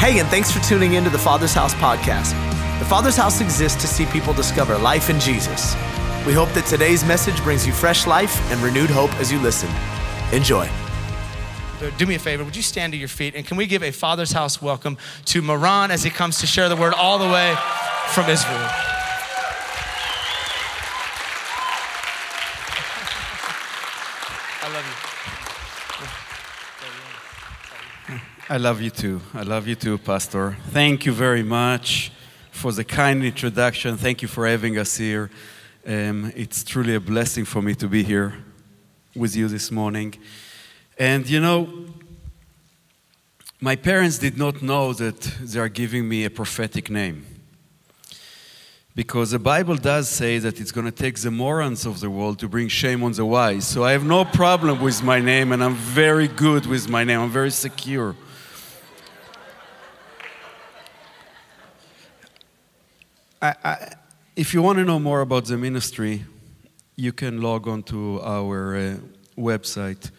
Hey, and thanks for tuning in to the Father's House podcast. The Father's House exists to see people discover life in Jesus. We hope that today's message brings you fresh life and renewed hope as you listen. Enjoy. Do me a favor, would you stand to your feet and can we give a Father's House welcome to Moran as he comes to share the word all the way from Israel? I love you. I love you too. I love you too, Pastor. Thank you very much for the kind introduction. Thank you for having us here. Um, it's truly a blessing for me to be here with you this morning. And you know, my parents did not know that they are giving me a prophetic name. Because the Bible does say that it's going to take the morons of the world to bring shame on the wise. So I have no problem with my name, and I'm very good with my name. I'm very secure. I, I, if you want to know more about the ministry, you can log on to our uh, website,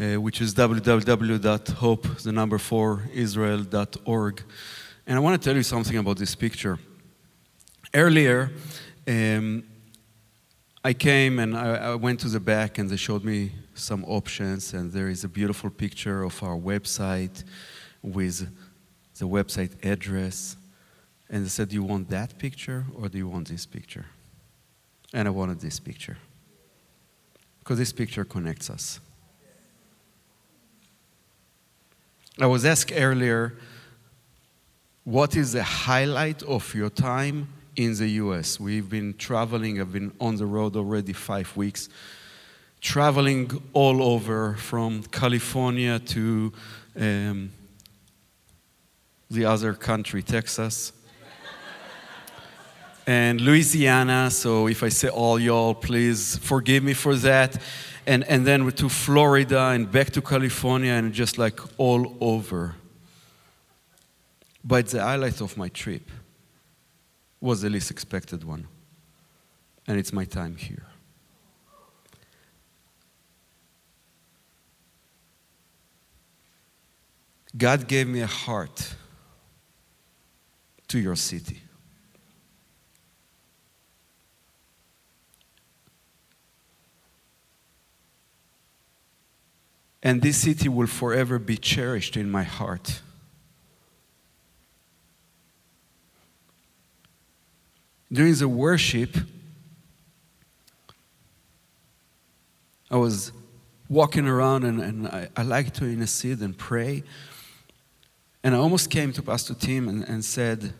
uh, which is www.hope, the number four, israel.org. And I want to tell you something about this picture. Earlier, um, I came and I, I went to the back and they showed me some options, and there is a beautiful picture of our website with the website address. And they said, Do you want that picture or do you want this picture? And I wanted this picture. Because this picture connects us. I was asked earlier, what is the highlight of your time in the US? We've been traveling, I've been on the road already five weeks, traveling all over from California to um, the other country, Texas and Louisiana. So if I say all y'all, please forgive me for that. And, and then to Florida and back to California and just like all over. But the highlight of my trip was the least expected one. And it's my time here. God gave me a heart to your city. And this city will forever be cherished in my heart. During the worship, I was walking around and, and I, I like to intercede and pray. And I almost came to Pastor Tim and, and said,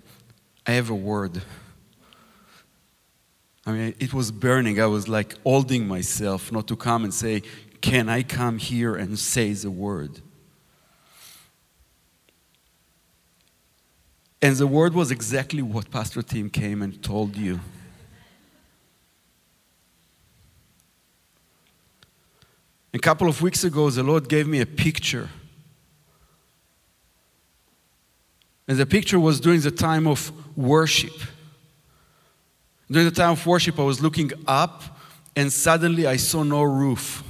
I have a word. I mean, it was burning. I was like holding myself not to come and say, Can I come here and say the word? And the word was exactly what Pastor Tim came and told you. A couple of weeks ago, the Lord gave me a picture. And the picture was during the time of worship. During the time of worship, I was looking up, and suddenly I saw no roof.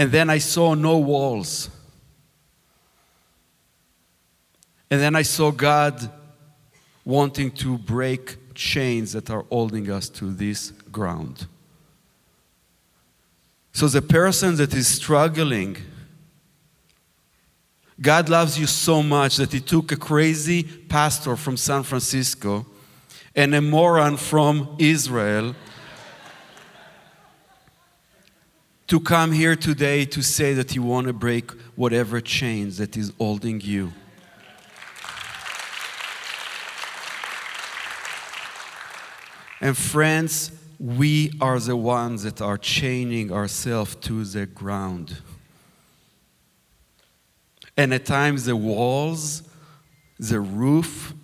And then I saw no walls. And then I saw God wanting to break chains that are holding us to this ground. So the person that is struggling, God loves you so much that He took a crazy pastor from San Francisco and a moron from Israel to come here today to say that you want to break whatever chains that is holding you. And friends, we are the ones that are chaining ourselves to the ground. And at times, the walls, the roof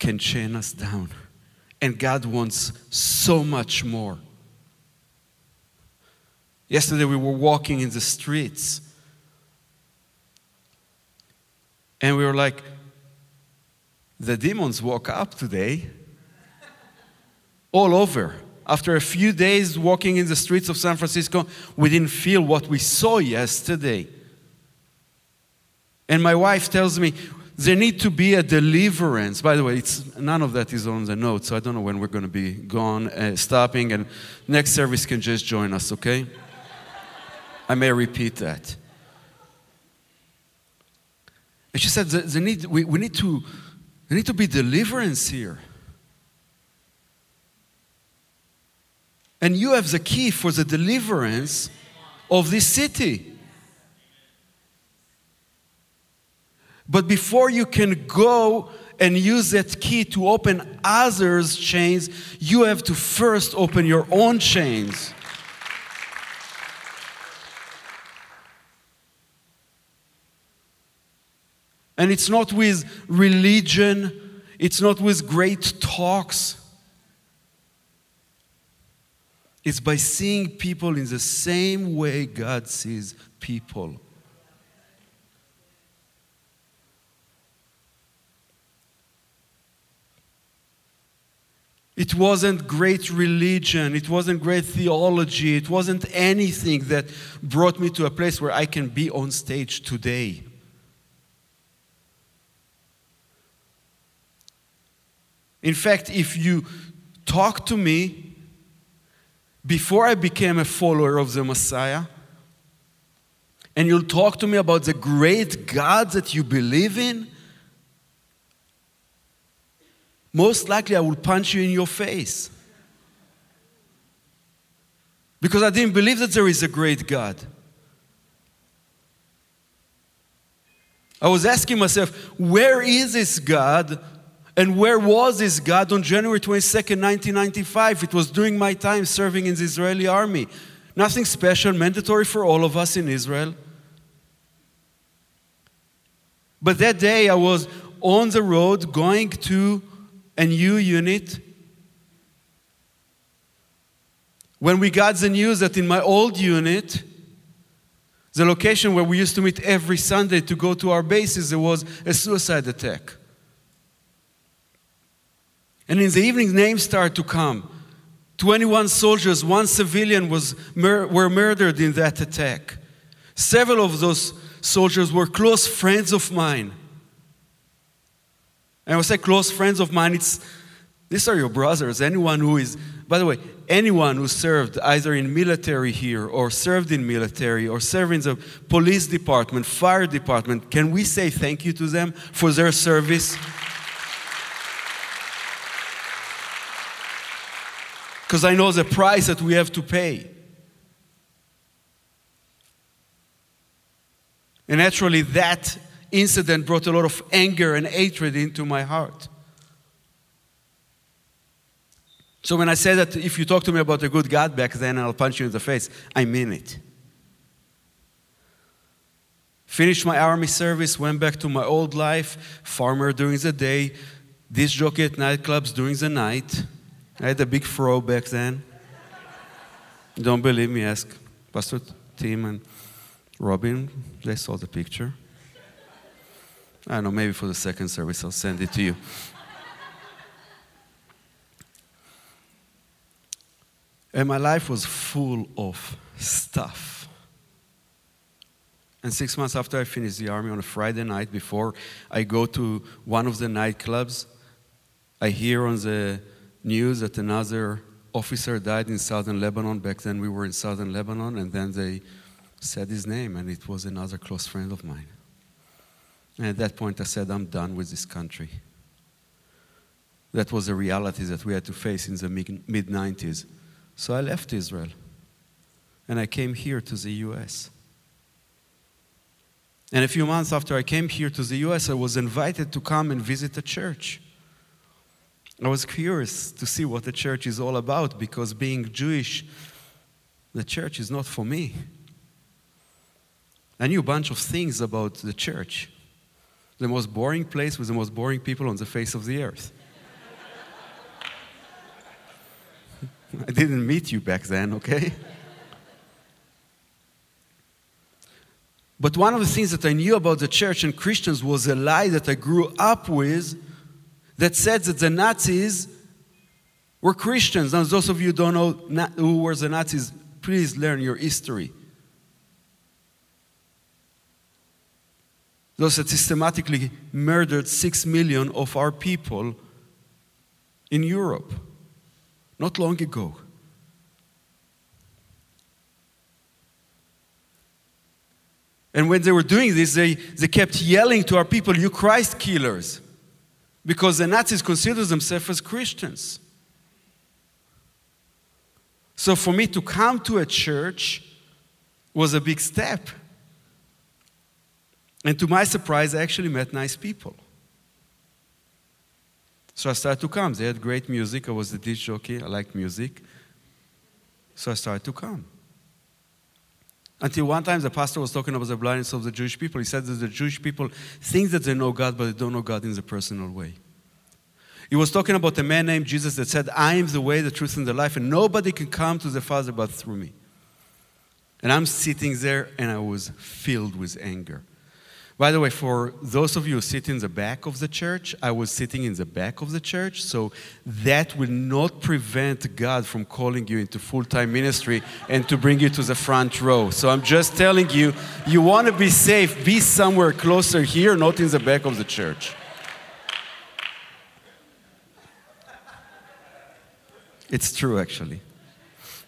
can chain us down. And God wants so much more. Yesterday, we were walking in the streets. And we were like, the demons woke up today all over After a few days walking in the streets of San Francisco, we didn't feel what we saw yesterday. And my wife tells me, there need to be a deliverance. By the way, it's, none of that is on the note, so I don't know when we're going to be gone, uh, stopping, and next service can just join us, okay? I may repeat that. And she said, the, the need, we, we need to, there need to be deliverance here. And you have the key for the deliverance of this city. But before you can go and use that key to open others' chains, you have to first open your own chains. And it's not with religion, it's not with great talks. It's by seeing people in the same way God sees people. It wasn't great religion, it wasn't great theology, it wasn't anything that brought me to a place where I can be on stage today. In fact, if you talk to me before I became a follower of the Messiah, and you'll talk to me about the great God that you believe in, most likely I will punch you in your face. Because I didn't believe that there is a great God. I was asking myself, where is this God? And where was this God on January 22nd, 1995? It was during my time serving in the Israeli army. Nothing special, mandatory for all of us in Israel. But that day I was on the road going to a new unit. When we got the news that in my old unit, the location where we used to meet every Sunday to go to our bases, there was a suicide attack. And in the evening, names started to come. 21 soldiers, one civilian was mur- were murdered in that attack. Several of those soldiers were close friends of mine. And I say close friends of mine, it's these are your brothers. Anyone who is, by the way, anyone who served either in military here or served in military or served in the police department, fire department, can we say thank you to them for their service? Because I know the price that we have to pay. And naturally, that incident brought a lot of anger and hatred into my heart. So when I say that if you talk to me about a good God back then, I'll punch you in the face, I mean it. Finished my army service, went back to my old life, farmer during the day, disc jockey at nightclubs during the night. I had a big fro back then. Don't believe me, ask Pastor Tim and Robin. They saw the picture. I don't know, maybe for the second service, I'll send it to you. And my life was full of stuff. And six months after I finished the army on a Friday night, before I go to one of the nightclubs, I hear on the news that another officer died in southern Lebanon. Back then we were in southern Lebanon, and then they said his name, and it was another close friend of mine. And at that point, I said, I'm done with this country. That was a reality that we had to face in the mid 90s. So I left Israel and I came here to the US. And a few months after I came here to the US, I was invited to come and visit a church. I was curious to see what the church is all about because being Jewish, the church is not for me. I knew a bunch of things about the church the most boring place with the most boring people on the face of the earth. I didn't meet you back then, okay? But one of the things that I knew about the church and Christians was a lie that I grew up with that said that the Nazis We're Christians. Now, those of you who don't know who were the Nazis, please learn your history. Those that systematically murdered six million of our people in Europe not long ago. And when they were doing this, they, they kept yelling to our people, You Christ killers, because the Nazis considered themselves as Christians. So for me to come to a church was a big step. And to my surprise, I actually met nice people. So I started to come. They had great music. I was the disc jockey. I liked music. So I started to come. Until one time the pastor was talking about the blindness of the Jewish people. He said that the Jewish people think that they know God, but they don't know God in the personal way. He was talking about a man named Jesus that said, I am the way, the truth, and the life, and nobody can come to the Father but through me. And I'm sitting there and I was filled with anger. By the way, for those of you who sit in the back of the church, I was sitting in the back of the church, so that will not prevent God from calling you into full time ministry and to bring you to the front row. So I'm just telling you, you want to be safe, be somewhere closer here, not in the back of the church. It's true, actually.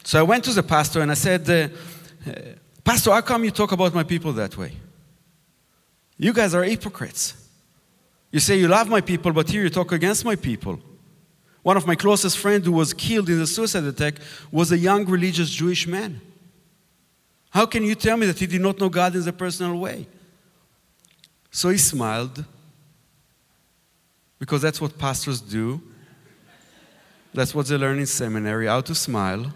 So I went to the pastor and I said, uh, Pastor, how come you talk about my people that way? You guys are hypocrites. You say you love my people, but here you talk against my people. One of my closest friends who was killed in the suicide attack was a young religious Jewish man. How can you tell me that he did not know God in a personal way? So he smiled, because that's what pastors do. That's what they learn in seminary how to smile.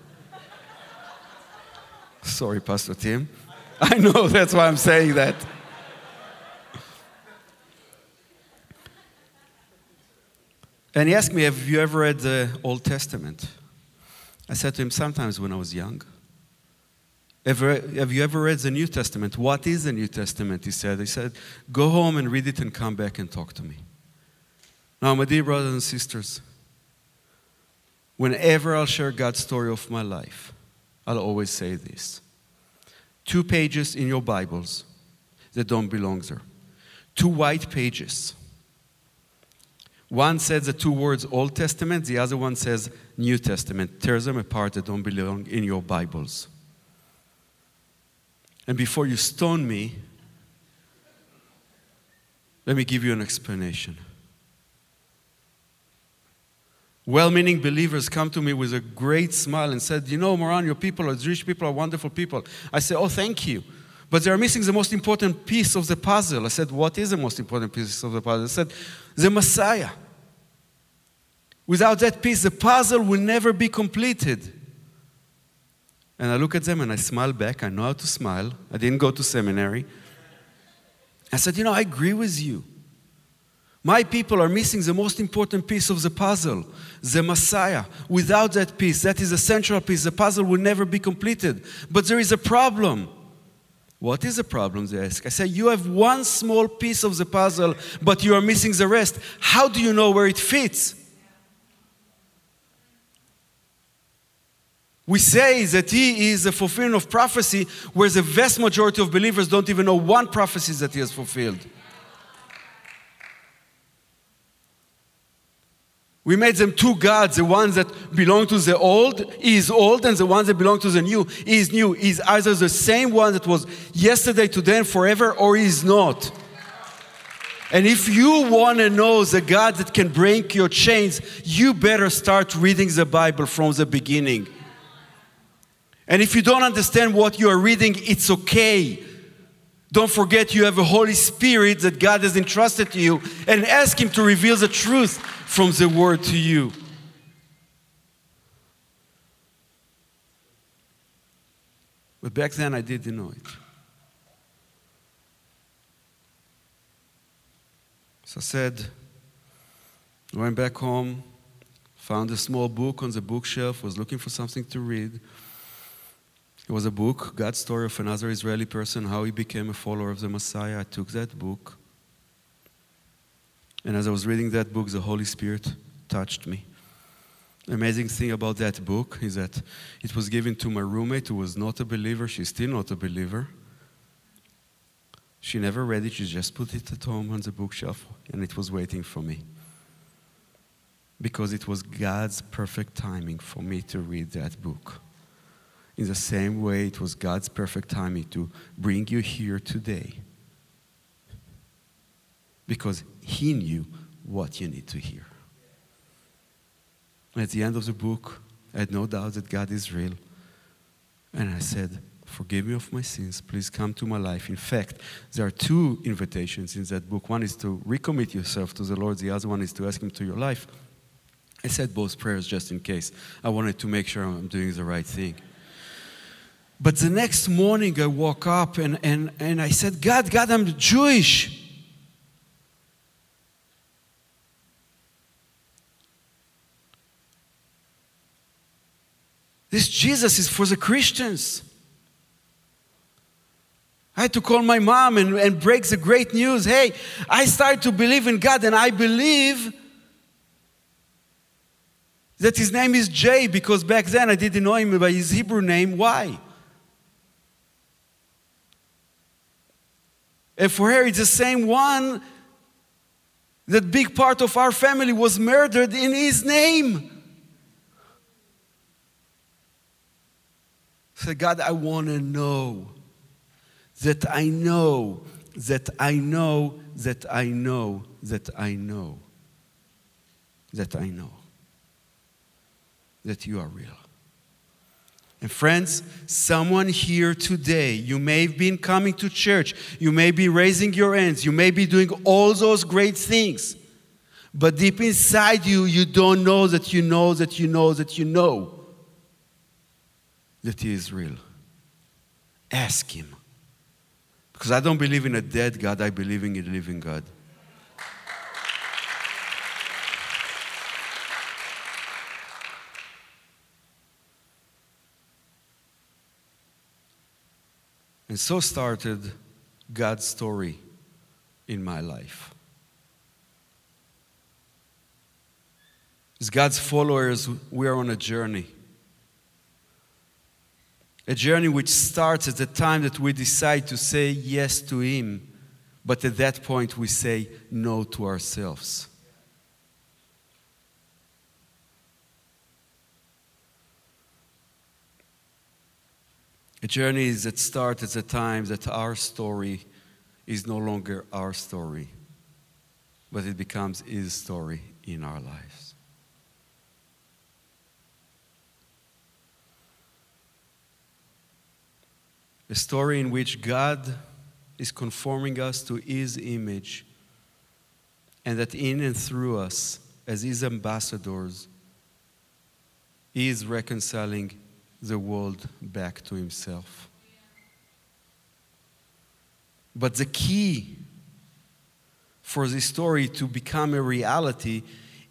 Sorry, Pastor Tim. I know that's why I'm saying that. And he asked me, Have you ever read the Old Testament? I said to him, Sometimes when I was young. Ever, have you ever read the New Testament? What is the New Testament? He said. He said, Go home and read it and come back and talk to me. Now, my dear brothers and sisters, whenever I'll share God's story of my life, I'll always say this two pages in your Bibles that don't belong there, two white pages one says the two words Old Testament, the other one says New Testament. Tear them apart that don't belong in your Bibles. And before you stone me, let me give you an explanation. Well meaning believers come to me with a great smile and said, You know, Moran, your people, are Jewish people, are wonderful people. I say, Oh, thank you. But they are missing the most important piece of the puzzle. I said, What is the most important piece of the puzzle? I said, The Messiah. Without that piece, the puzzle will never be completed. And I look at them and I smile back. I know how to smile. I didn't go to seminary. I said, You know, I agree with you. My people are missing the most important piece of the puzzle, the Messiah. Without that piece, that is a central piece, the puzzle will never be completed. But there is a problem. What is the problem? They ask. I say, You have one small piece of the puzzle, but you are missing the rest. How do you know where it fits? We say that he is a fulfillment of prophecy, where the vast majority of believers don't even know one prophecy that he has fulfilled. We made them two gods, the ones that belong to the old, is old, and the ones that belong to the new, is new. Is either the same one that was yesterday, today, and forever, or is not. And if you want to know the God that can break your chains, you better start reading the Bible from the beginning. And if you don't understand what you are reading, it's okay. Don't forget you have a Holy Spirit that God has entrusted to you and ask Him to reveal the truth from the Word to you. But back then I didn't know it. So I said, went back home, found a small book on the bookshelf, was looking for something to read. It was a book, God's story of another Israeli person, how he became a follower of the Messiah. I took that book. And as I was reading that book, the Holy Spirit touched me. Amazing thing about that book is that it was given to my roommate who was not a believer. She's still not a believer. She never read it, she just put it at home on the bookshelf, and it was waiting for me. Because it was God's perfect timing for me to read that book. In the same way, it was God's perfect timing to bring you here today. Because He knew what you need to hear. At the end of the book, I had no doubt that God is real. And I said, Forgive me of my sins. Please come to my life. In fact, there are two invitations in that book. One is to recommit yourself to the Lord, the other one is to ask Him to your life. I said both prayers just in case. I wanted to make sure I'm doing the right thing. But the next morning, I woke up and, and, and I said, God, God, I'm Jewish. This Jesus is for the Christians. I had to call my mom and, and break the great news. Hey, I started to believe in God, and I believe that his name is Jay because back then I didn't know him by his Hebrew name. Why? And for her, it's the same one that big part of our family was murdered in his name. Say, God, I want to know that I know, that I know, that I know, that I know, that I know that you are real. And friends, someone here today, you may have been coming to church, you may be raising your hands, you may be doing all those great things, but deep inside you, you don't know that you know that you know that you know that He is real. Ask Him. Because I don't believe in a dead God, I believe in a living God. And so started God's story in my life. As God's followers, we are on a journey. A journey which starts at the time that we decide to say yes to Him, but at that point we say no to ourselves. A journey that starts at the time that our story is no longer our story, but it becomes His story in our lives. A story in which God is conforming us to His image, and that in and through us, as His ambassadors, He is reconciling the world back to Himself. But the key for this story to become a reality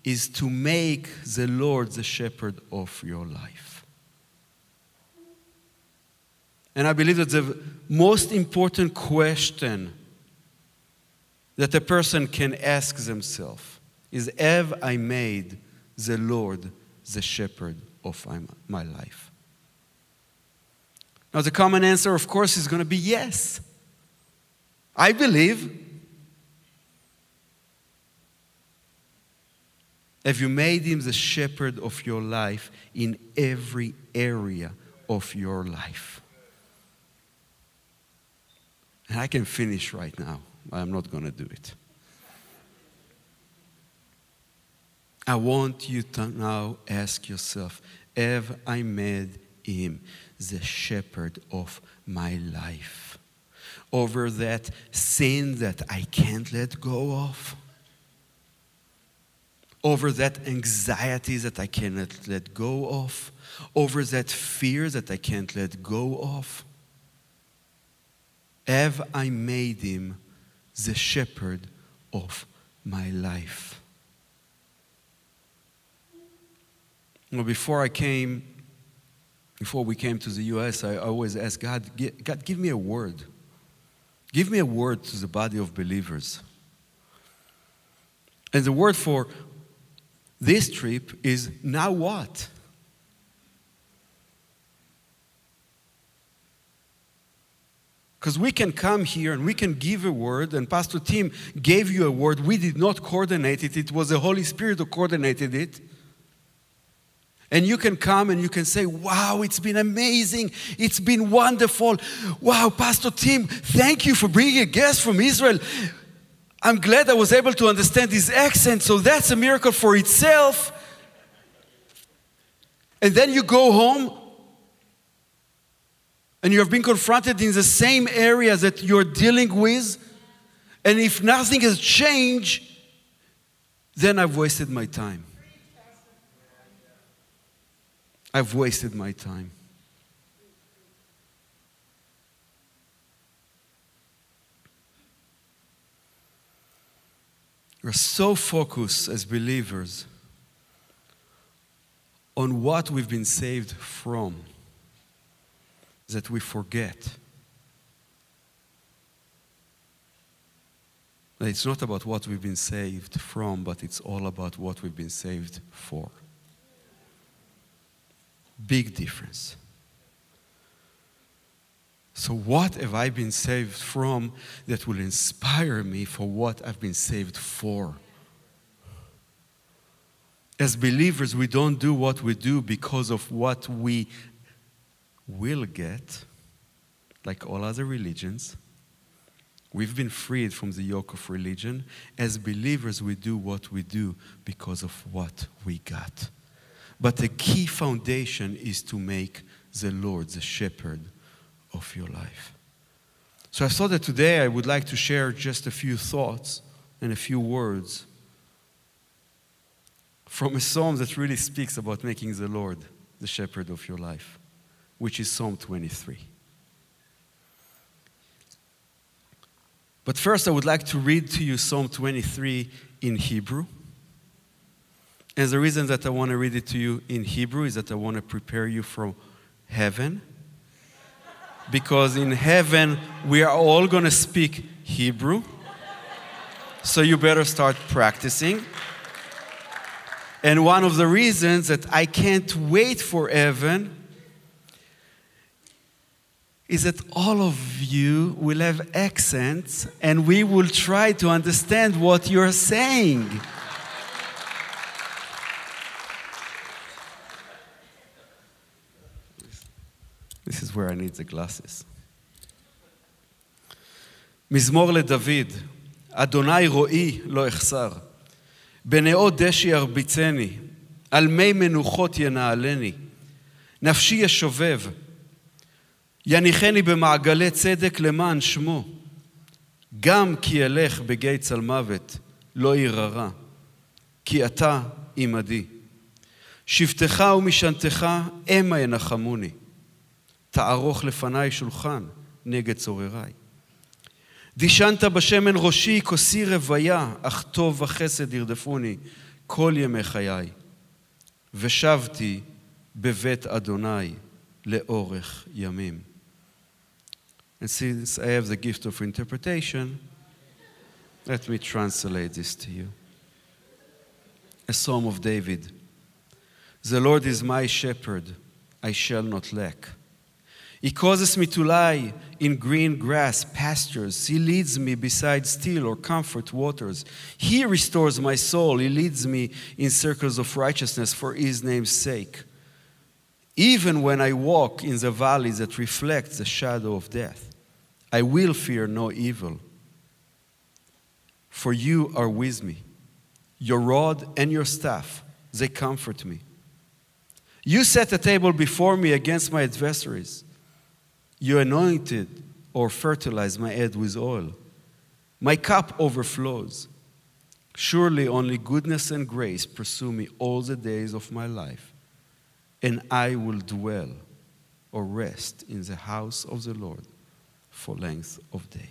is to make the Lord the shepherd of your life. And I believe that the most important question that a person can ask themselves is Have I made the Lord the shepherd of my life? Now, the common answer, of course, is going to be yes. I believe. Have you made him the shepherd of your life in every area of your life? And I can finish right now. But I'm not going to do it. I want you to now ask yourself Have I made him the shepherd of my life? Over that sin that I can't let go of? Over that anxiety that I cannot let go of? Over that fear that I can't let go of? Have I made him the shepherd of my life? Well, before I came, before we came to the US, I always asked God, God, give me a word. Give me a word to the body of believers. And the word for This trip is now what? Because we can come here and we can give a word, and Pastor Tim gave you a word. We did not coordinate it, it was the Holy Spirit who coordinated it. And you can come and you can say, Wow, it's been amazing. It's been wonderful. Wow, Pastor Tim, thank you for bringing a guest from Israel. I'm glad I was able to understand his accent, so that's a miracle for itself. And then you go home and you have been confronted in the same area that you're dealing with, and if nothing has changed, then I've wasted my time. I've wasted my time. We're so focused as believers on what we've been saved from that we forget it's not about what we've been saved from, but it's all about what we've been saved for. Big difference. So, what have I been saved from that will inspire me for what I've been saved for? As believers, we don't do what we do because of what we will get, like all other religions. We've been freed from the yoke of religion. As believers, we do what we do because of what we got. But the key foundation is to make the Lord the shepherd of your life. So I thought that today I would like to share just a few thoughts and a few words from a psalm that really speaks about making the Lord the shepherd of your life which is Psalm 23. But first, I would like to read to you Psalm 23 in Hebrew. And the reason that I want to read it to you in Hebrew is that I want to prepare you for heaven. Because in heaven, we are all going to speak Hebrew. So you better start practicing. And one of the reasons that I can't wait for heaven is that all of you will have accents and we will try to understand what you're saying. This is where I need the glasses. מזמור לדוד, אדוני רועי לא אחסר, בנאות דשא ירביצני, על מי מנוחות ינעלני, נפשי ישובב, יניחני במעגלי צדק למען שמו. גם כי אלך בגיא צל מוות, לא ירא כי אתה עמדי. שבטך ומשענתך המה ינחמוני. תערוך לפניי שולחן נגד צורריי. דישנת בשמן ראשי, כוסי רוויה, אך טוב וחסד ירדפוני כל ימי חיי. ושבתי בבית אדוני לאורך ימים. And since I have the gift of interpretation, let me translate this to you. A psalm of David The Lord is my shepherd, I shall not lack. He causes me to lie in green grass pastures. He leads me beside still or comfort waters. He restores my soul. He leads me in circles of righteousness for his name's sake. Even when I walk in the valleys that reflect the shadow of death, I will fear no evil. For you are with me. Your rod and your staff, they comfort me. You set a table before me against my adversaries. You anointed or fertilized my head with oil. My cup overflows. Surely only goodness and grace pursue me all the days of my life, and I will dwell or rest in the house of the Lord for length of day.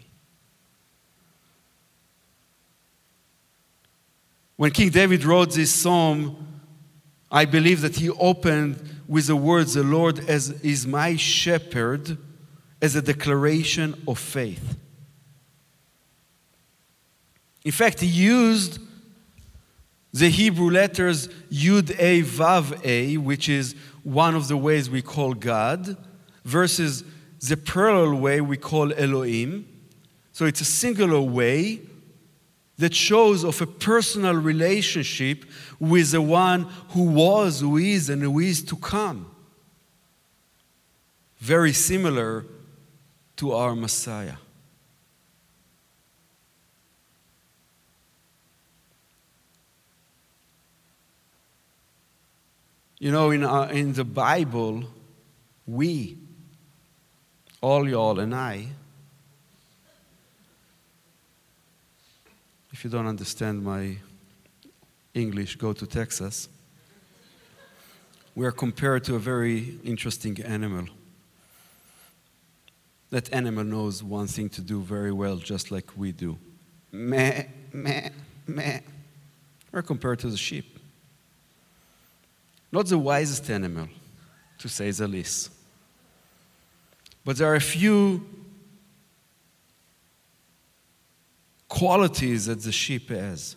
When King David wrote this psalm, I believe that he opened with the words, The Lord as, is my shepherd, as a declaration of faith. In fact, he used the Hebrew letters Yud A Vav A, which is one of the ways we call God, versus the plural way we call Elohim. So it's a singular way that shows of a personal relationship with the one who was, who is, and who is to come. Very similar to our Messiah. You know, in, our, in the Bible, we, all y'all and I, if you don't understand my English, go to Texas. We are compared to a very interesting animal. That animal knows one thing to do very well, just like we do. Meh, meh, meh. We're compared to the sheep. Not the wisest animal, to say the least. But there are a few qualities that the sheep has.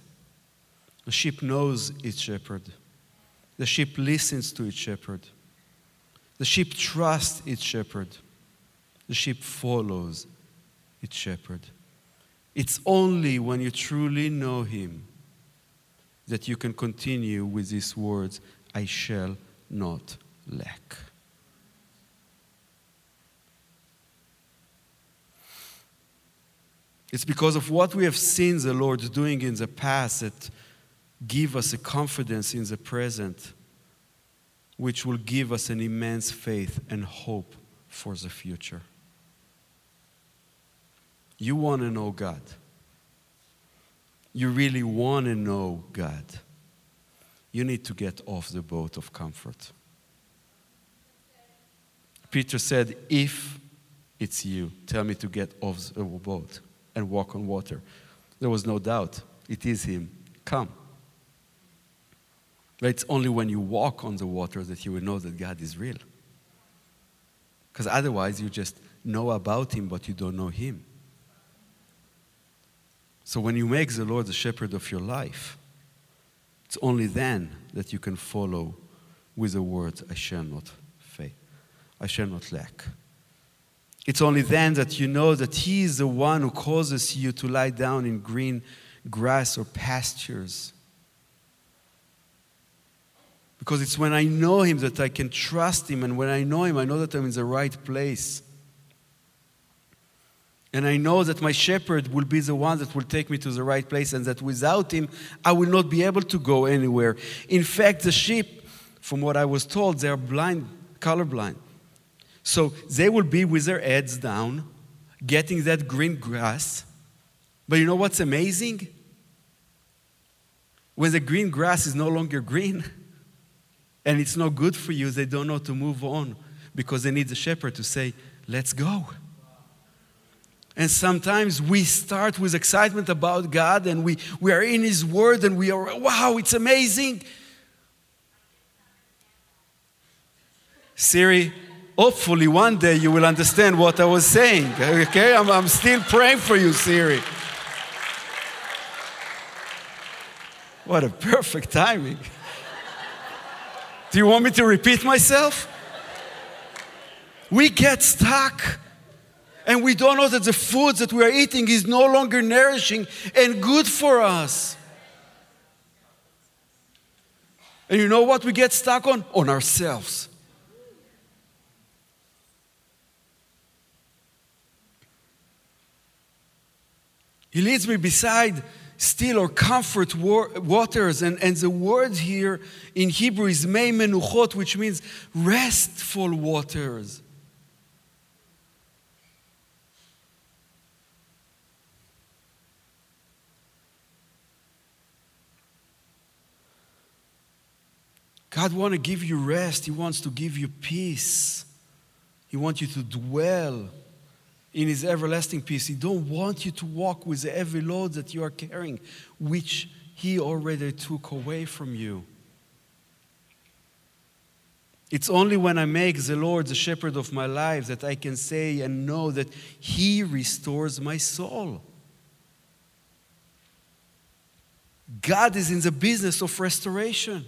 The sheep knows its shepherd. The sheep listens to its shepherd. The sheep trusts its shepherd. The sheep follows its shepherd. It's only when you truly know him that you can continue with these words I shall not lack. It's because of what we have seen the Lord doing in the past that give us a confidence in the present, which will give us an immense faith and hope for the future. You want to know God. You really want to know God you need to get off the boat of comfort. Peter said, If it's you, tell me to get off the boat and walk on water. There was no doubt. It is him. Come. But it's only when you walk on the water that you will know that God is real. Because otherwise, you just know about him, but you don't know him. So when you make the Lord the shepherd of your life, it's only then that you can follow with the words, I shall not fail, I shall not lack. It's only then that you know that He is the one who causes you to lie down in green grass or pastures. Because it's when I know Him that I can trust Him, and when I know Him, I know that I'm in the right place. And I know that my shepherd will be the one that will take me to the right place, and that without him, I will not be able to go anywhere. In fact, the sheep, from what I was told, they are blind, colorblind. So they will be with their heads down, getting that green grass. But you know what's amazing? When the green grass is no longer green and it's no good for you, they don't know to move on because they need the shepherd to say, Let's go. And sometimes we start with excitement about God and we, we are in His Word and we are, wow, it's amazing. Siri, hopefully one day you will understand what I was saying. Okay? I'm, I'm still praying for you, Siri. What a perfect timing. Do you want me to repeat myself? We get stuck and we don't know that the food that we are eating is no longer nourishing and good for us. And you know what we get stuck on? On ourselves. He leads me beside still or comfort waters. And, and the word here in Hebrew is mei menuchot, which means restful waters. God wants to give you rest. He wants to give you peace. He wants you to dwell in His everlasting peace. He don't want you to walk with every load that you are carrying, which He already took away from you. It's only when I make the Lord the shepherd of my life that I can say and know that He restores my soul. God is in the business of restoration.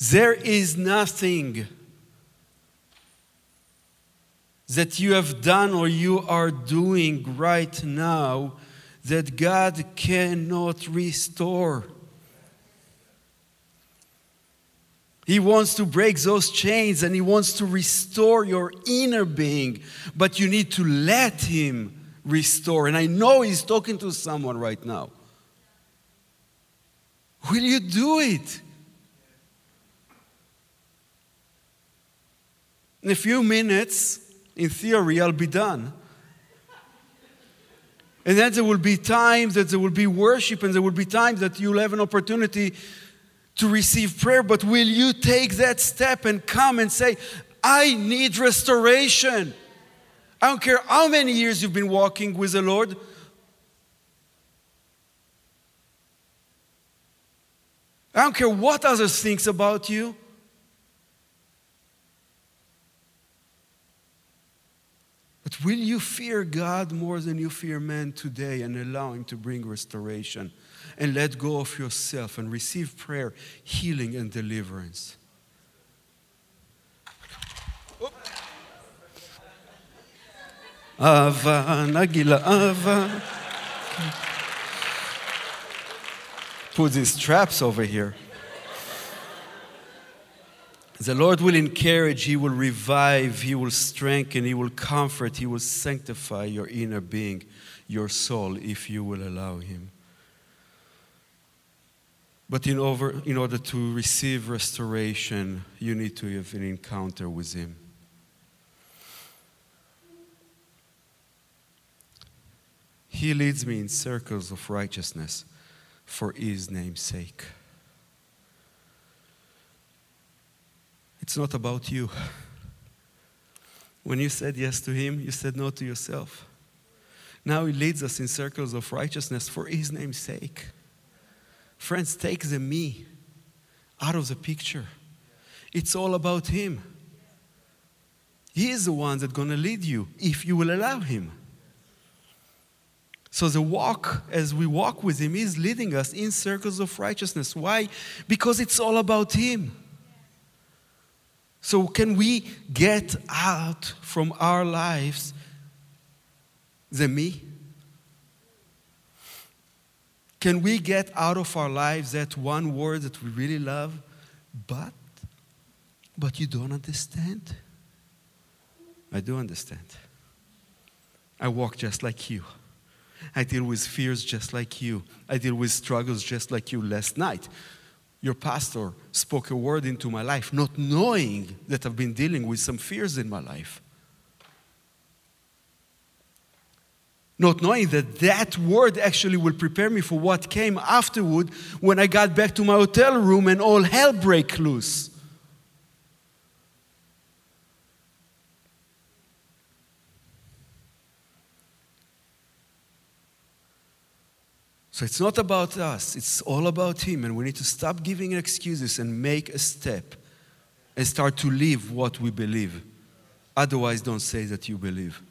There is nothing that you have done or you are doing right now that God cannot restore. He wants to break those chains and He wants to restore your inner being, but you need to let Him restore. And I know He's talking to someone right now. Will you do it? In a few minutes, in theory, I'll be done. And then there will be times that there will be worship, and there will be times that you'll have an opportunity to receive prayer. But will you take that step and come and say, I need restoration? I don't care how many years you've been walking with the Lord. I don't care what others think about you. But will you fear God more than you fear man today and allow Him to bring restoration? And let go of yourself and receive prayer, healing, and deliverance. Ava, Nagila, Ava. Put these traps over here. The Lord will encourage, He will revive, He will strengthen, He will comfort, He will sanctify your inner being, your soul, if you will allow Him. But in, over, in order to receive restoration, you need to have an encounter with Him. He leads me in circles of righteousness for His name's sake. It's not about you. When you said yes to Him, you said no to yourself. Now He leads us in circles of righteousness for His name's sake. Friends, take the me out of the picture. It's all about Him. He is the one that's going to lead you if you will allow Him. So the walk, as we walk with Him, is leading us in circles of righteousness. Why? Because it's all about Him. So, can we get out from our lives the me? Can we get out of our lives that one word that we really love, but, but you don't understand? I do understand. I walk just like you. I deal with fears just like you. I deal with struggles just like you last night your pastor spoke a word into my life, not knowing that I've been dealing with some fears in my life. Not knowing that that word actually will prepare me for what came afterward when I got back to my hotel room and all hell break loose. So it's not about us, it's all about Him. And we need to stop giving excuses and make a step and start to live what we believe. Otherwise, don't say that you believe.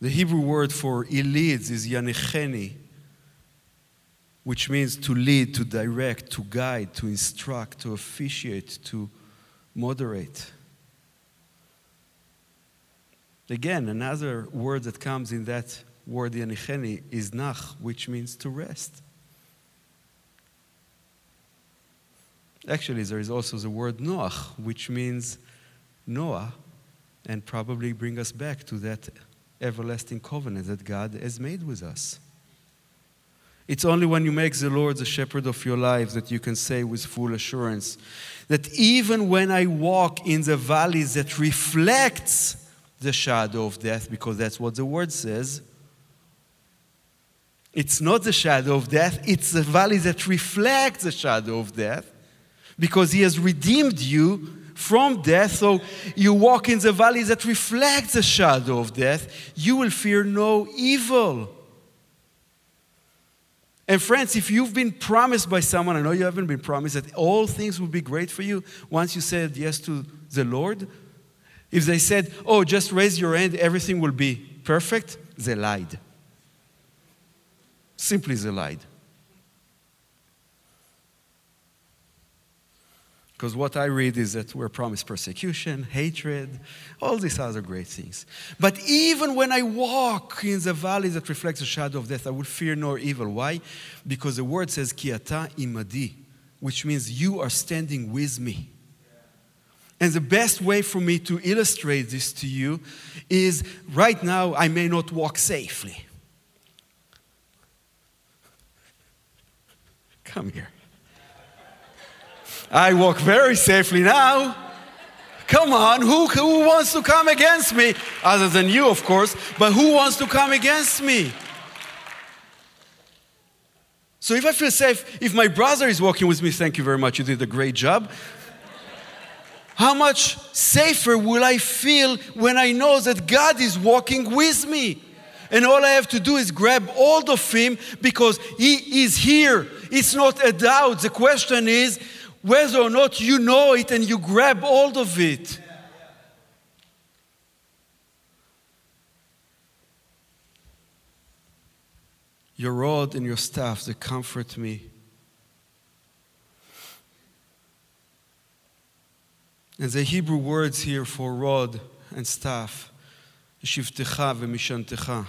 The Hebrew word for he leads is yanecheni, which means to lead, to direct, to guide, to instruct, to officiate, to moderate. Again, another word that comes in that word yanicheni is nach, which means to rest. Actually, there is also the word Noach, which means Noah, and probably bring us back to that everlasting covenant that God has made with us. It's only when you make the Lord the shepherd of your life that you can say with full assurance that even when I walk in the valleys that reflects the shadow of death because that's what the word says. It's not the shadow of death, it's the valley that reflects the shadow of death because he has redeemed you from death. So you walk in the valley that reflects the shadow of death. You will fear no evil. And friends, if you've been promised by someone, I know you haven't been promised that all things will be great for you once you said yes to the Lord. If they said, oh, just raise your hand, everything will be perfect, they lied. Simply, they lied. Because what I read is that we're promised persecution, hatred, all these other great things. But even when I walk in the valley that reflects the shadow of death, I will fear no evil. Why? Because the word says, Kiata imadi, which means you are standing with me. And the best way for me to illustrate this to you is right now, I may not walk safely. Come here. I walk very safely now. Come on, who, who wants to come against me? Other than you, of course, but who wants to come against me? So if I feel safe, if my brother is walking with me, thank you very much, you did a great job. How much safer will I feel when I know that God is walking with me? And all I have to do is grab hold of Him because He is here. It's not a doubt. The question is, whether or not you know it and you grab hold of it. Your rod and your staff, they comfort me. And the Hebrew words here for rod and staff, shivtecha v'mishantecha.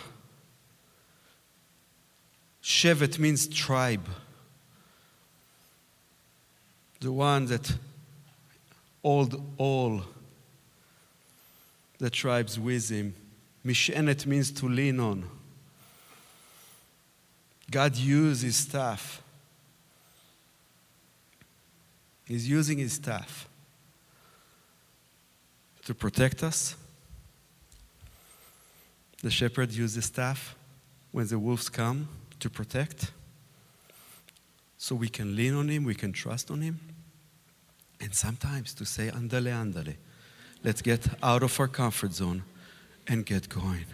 Shevet means tribe the one that old all the tribes with him. Mishenet means to lean on. God used his staff. He's using his staff to protect us. The shepherd used the staff when the wolves come to protect. So we can lean on him, we can trust on him. And sometimes to say, andale, andale. Let's get out of our comfort zone and get going.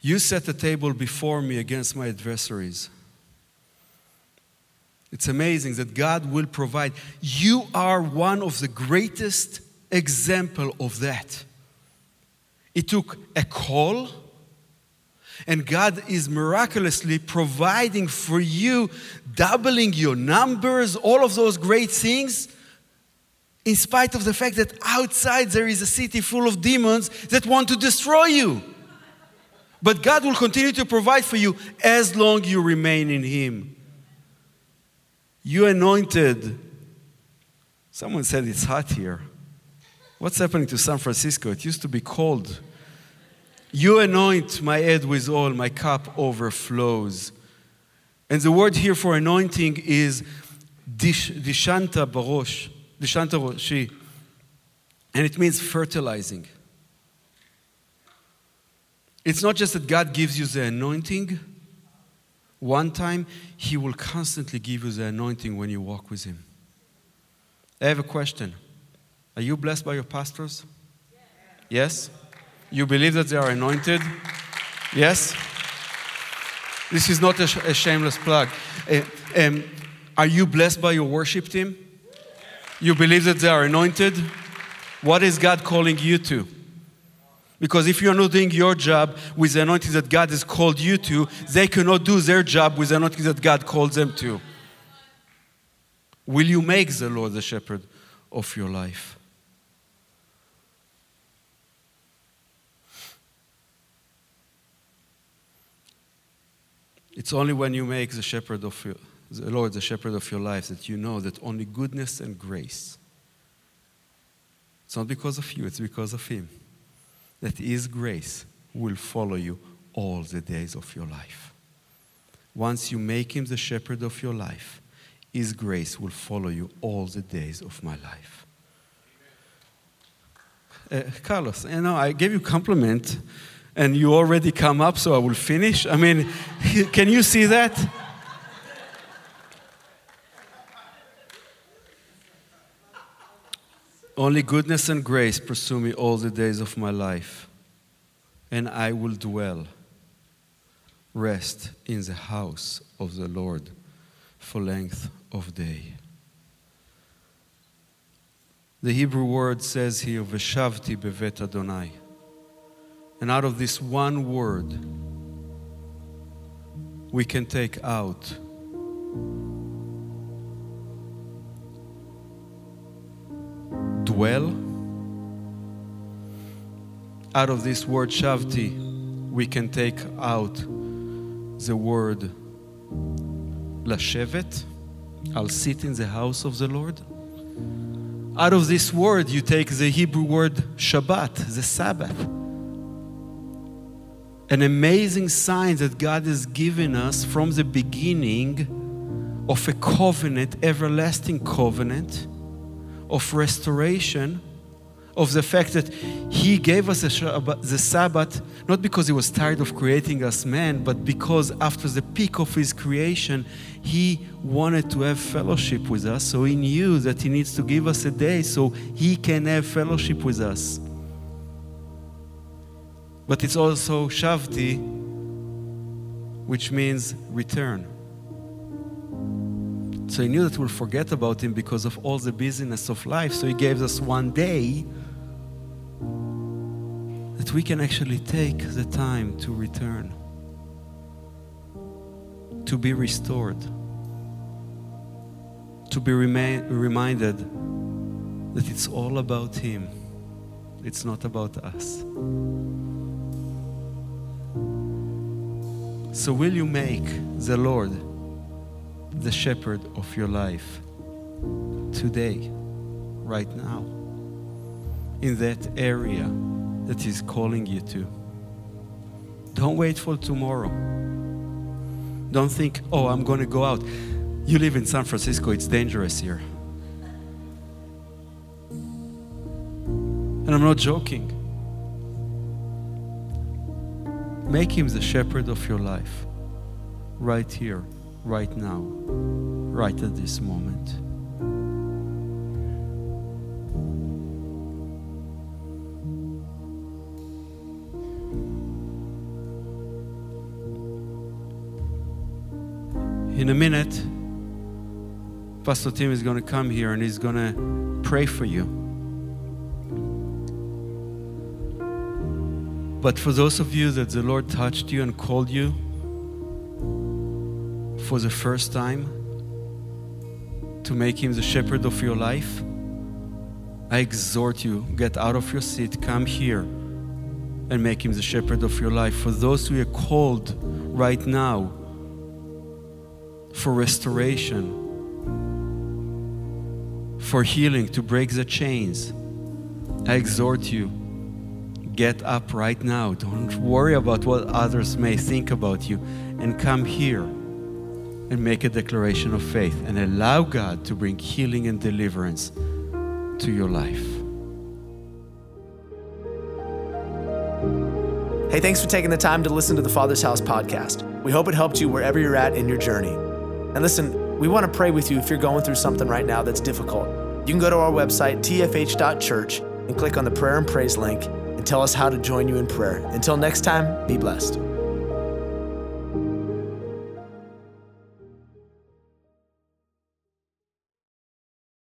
You set the table before me against my adversaries. It's amazing that God will provide. You are one of the greatest example of that. It took a call and God is miraculously providing for you, doubling your numbers, all of those great things, in spite of the fact that outside there is a city full of demons that want to destroy you. But God will continue to provide for you as long you remain in Him. You anointed. Someone said it's hot here. What's happening to San Francisco? It used to be cold you anoint my head with oil, my cup overflows. And the word here for anointing is dishanta barosh, dishanta roshi, and it means fertilizing. It's not just that God gives you the anointing one time, He will constantly give you the anointing when you walk with Him. I have a question. Are you blessed by your pastors? Yes? You believe that they are anointed? Yes? This is not a, sh- a shameless plug. Uh, um, are you blessed by your worship team? You believe that they are anointed? What is God calling you to? Because if you're not doing your job with the anointing that God has called you to, they cannot do their job with the anointing that God called them to. Will you make the Lord the shepherd of your life? It's only when you make the shepherd of your, the Lord the shepherd of your life that you know that only goodness and grace. It's not because of you, it's because of Him. That His grace will follow you all the days of your life. Once you make Him the shepherd of your life, His grace will follow you all the days of my life. Uh, Carlos, you know, I gave you compliment and you already come up, so I will finish. I mean, can you see that? Only goodness and grace pursue me all the days of my life, and I will dwell rest in the house of the Lord for length of day. The Hebrew word says here, Veshavti bevet Adonai. And out of this one word, we can take out dwell. Out of this word shavti, we can take out the word lashevet. I'll sit in the house of the Lord. Out of this word, you take the Hebrew word Shabbat, the Sabbath. An amazing sign that God has given us from the beginning of a covenant, everlasting covenant of restoration of the fact that he gave us the Sabbath not because he was tired of creating us man, but because after the peak of his creation, he wanted to have fellowship with us. So he knew that he needs to give us a day so he can have fellowship with us. But it's also Shavti, which means return. So he knew that we'll forget about him because of all the busyness of life. So he gave us one day that we can actually take the time to return, to be restored, to be reminded that it's all about Him, it's not about us. So, will you make the Lord the shepherd of your life today, right now, in that area? that He's calling you to. Don't wait for tomorrow. Don't think, oh, I'm going to go out. You live in San Francisco, it's dangerous here. And I'm not joking. Make Him the shepherd of your life, right here, right now, right at this moment. In a minute, Pastor Tim is going to come here and he's going to pray for you. But for those of you that the Lord touched you and called you for the first time to make him the shepherd of your life, I exhort you get out of your seat, come here and make him the shepherd of your life. For those who are called right now for restoration, for healing, to break the chains. I exhort you get up right now. Don't worry about what others may think about you and come here and make a declaration of faith and allow God to bring healing and deliverance to your life. Hey, thanks for taking the time to listen to the Father's House podcast. We hope it helped you wherever you're at in your journey. And listen, we want to pray with you if you're going through something right now that's difficult. You can go to our website, tfh.church, and click on the prayer and praise link and tell us how to join you in prayer. Until next time, be blessed.